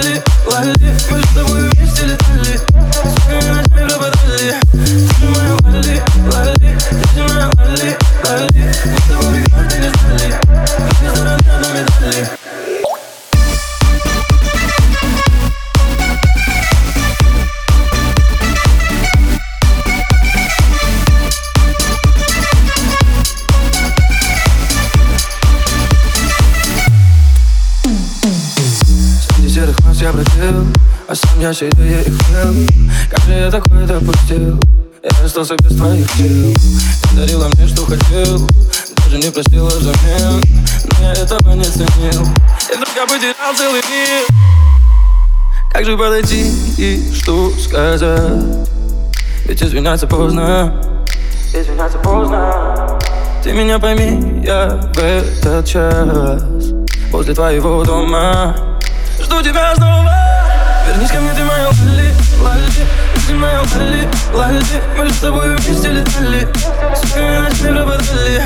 Ты моя Лали, Лали Мы серых масс я бродил А сам я себе их был Как же я такое допустил? Я остался без твоих сил Ты дарила мне, что хотел. Даже не просила взамен Но я этого не ценил. Я потерял целый мир. Как же подойти и что сказать? Ведь извиняться поздно. Извиняться поздно. Ты меня пойми, я в этот час. Возле твоего дома жду тебя снова? Вернись ко мне, ты моя лали, лали. Ты моя лали, лали. Мы с тобой вместе летали. Сука, мы нас не работали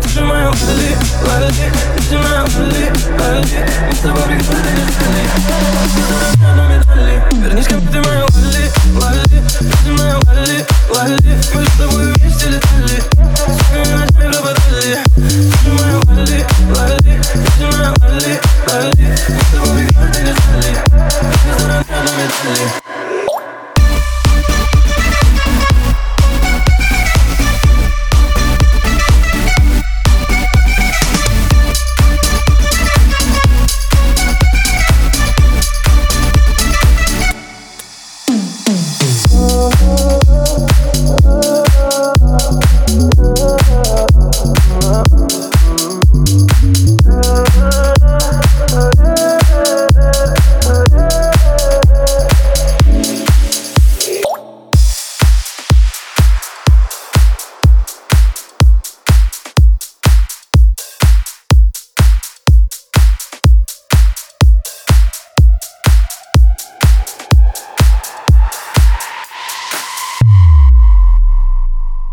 Ты же моя лали, лали. Ты моя лали, лали. Мы с тобой вместе летали. Вернись ко мне, ты моя лали, лали. Ты моя лали, лали. Мы с тобой вместе летали. Сука, мы нас не работали Ты же моя лали, лали. Ты моя лали, лали.